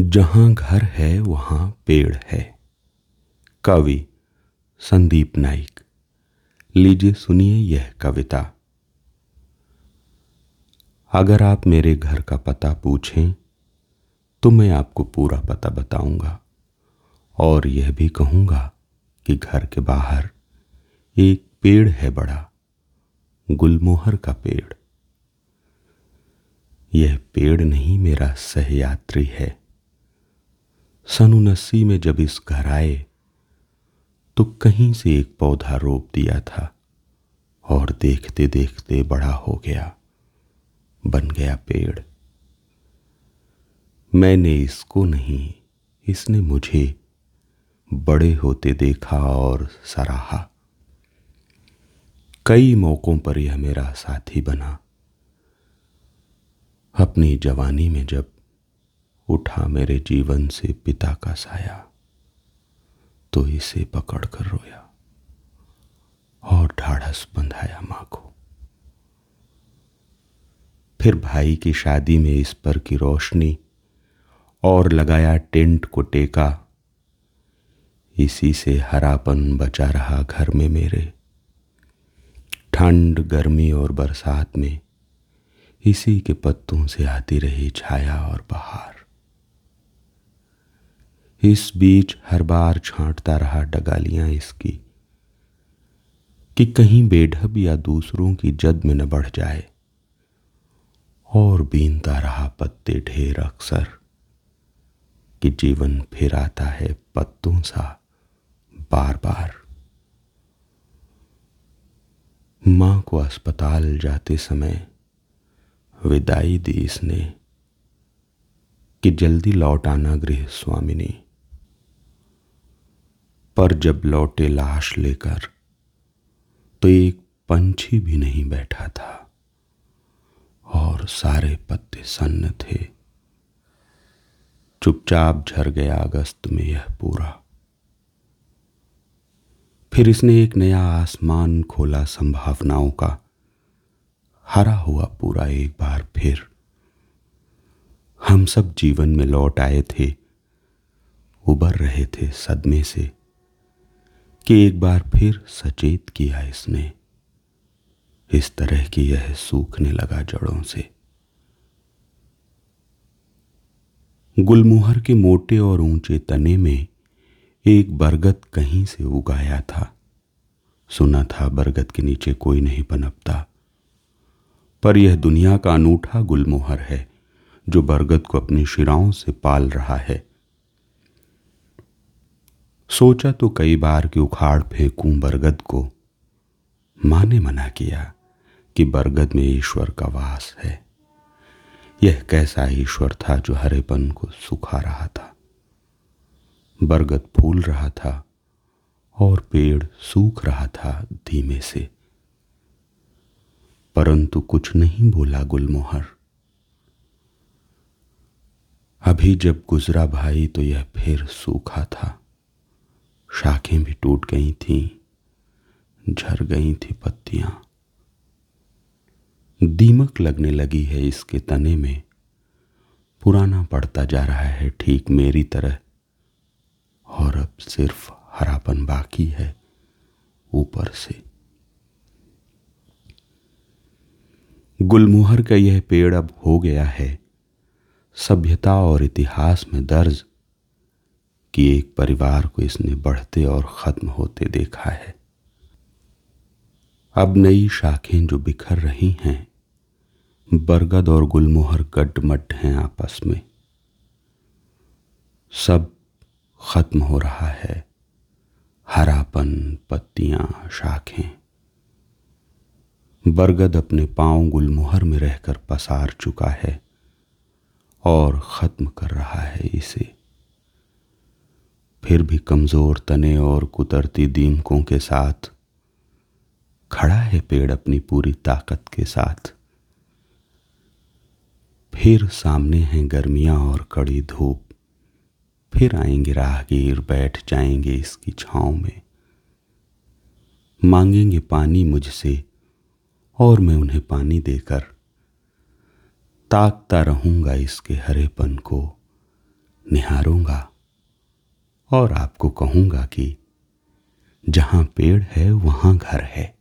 जहाँ घर है, वहाँ पेड़ है। कवि संदीप नाइक लीजिए सुनिए यह कविता। अगर आप मेरे घर का पता पूछें तो मैं आपको पूरा पता बताऊँगा। और यह भी कहूँगा कि घर के बाहर एक पेड़ है बड़ा, गुलमोहर का पेड़। यह पेड़ नहीं, मेरा सहयात्री है। सन उन्सी में जब इस घर आए तो कहीं से एक पौधा रोप दिया था और देखते देखते बड़ा हो गया, बन गया पेड़। मैंने इसको नहीं, इसने मुझे बड़े होते देखा और सराहा। कई मौकों पर यह मेरा साथी बना। अपनी जवानी में जब उठा मेरे जीवन से पिता का साया तो इसे पकड़ कर रोया और ढाढ़स बंधाया माँ को। फिर भाई की शादी में इस पर की रोशनी और लगाया टेंट को टेका। इसी से हरापन बचा रहा घर में मेरे। ठंड, गर्मी और बरसात में इसी के पत्तों से आती रही छाया और बहार। इस बीच हर बार छांटता रहा डगालियाँ इसकी, कि कहीं बेढब या दूसरों की जद में न बढ़ जाए। और बीनता रहा पत्ते ढेर अक्सर, कि जीवन फिर आता है पत्तों सा बार बार माँ को अस्पताल जाते समय विदाई दी इसने, कि जल्दी लौट आना गृह स्वामिनी पर जब लौटे लाश लेकर तो एक पंछी भी नहीं बैठा था और सारे पत्ते सन्न थे। चुपचाप झर गया अगस्त में यह पूरा। फिर इसने एक नया आसमान खोला संभावनाओं का। हरा हुआ पूरा एक बार फिर। हम सब जीवन में लौट आए थे, उबर रहे थे सदमे से। कि एक बार फिर सचेत किया इसने। इस तरह की यह सूखने लगा जड़ों से। गुलमोहर के मोटे और ऊँचे तने में एक बरगद कहीं से उगाया था। सुना था बरगद के नीचे कोई नहीं पनपता। पर यह दुनिया का अनूठा गुलमोहर है, जो बरगद को अपनी शिराओं से पाल रहा है। सोचा तो कई बार कि उखाड़ फेंकूं बरगद को। माँ ने मना किया कि बरगद में ईश्वर का वास है। यह कैसा ईश्वर था जो हरेपन को सुखा रहा था? बरगद फूल रहा था और पेड़ सूख रहा था धीमे से। परंतु कुछ नहीं बोला गुलमोहर। अभी जब गुजरा भाई तो यह फिर सूखा था। शाखें भी टूट गई थीं, झर गई थी पत्तियाँ। दीमक लगने लगी है इसके तने में। पुराना पड़ता जा रहा है ठीक मेरी तरह। और अब सिर्फ़ हरापन बाकी है ऊपर से। गुलमोहर का यह पेड़ अब हो गया है। सभ्यता और इतिहास में दर्ज कि एक परिवार को इसने बढ़ते और खत्म होते देखा है। अब नई शाखें जो बिखर रही हैं, बरगद और गुलमोहर गड्ढमड्ढ हैं आपस में। सब खत्म हो रहा है, हरापन, पत्तियाँ, शाखें। बरगद अपने पाँव गुलमोहर में रहकर पसार चुका है और खत्म कर रहा है इसे। फिर भी कमज़ोर तने और कुतरती दीमकों के साथ। खड़ा है पेड़ अपनी पूरी ताकत के साथ। फिर सामने हैं गर्मियाँ और कड़ी धूप। फिर आएँगे राहगीर, बैठ जाएँगे इसकी छांव में। मांगेंगे पानी मुझसे और मैं उन्हें पानी देकर। ताकता रहूँगा इसके हरेपन को, निहारूँगा। और आपको कहूँगा कि जहाँ पेड़ है वहाँ घर है।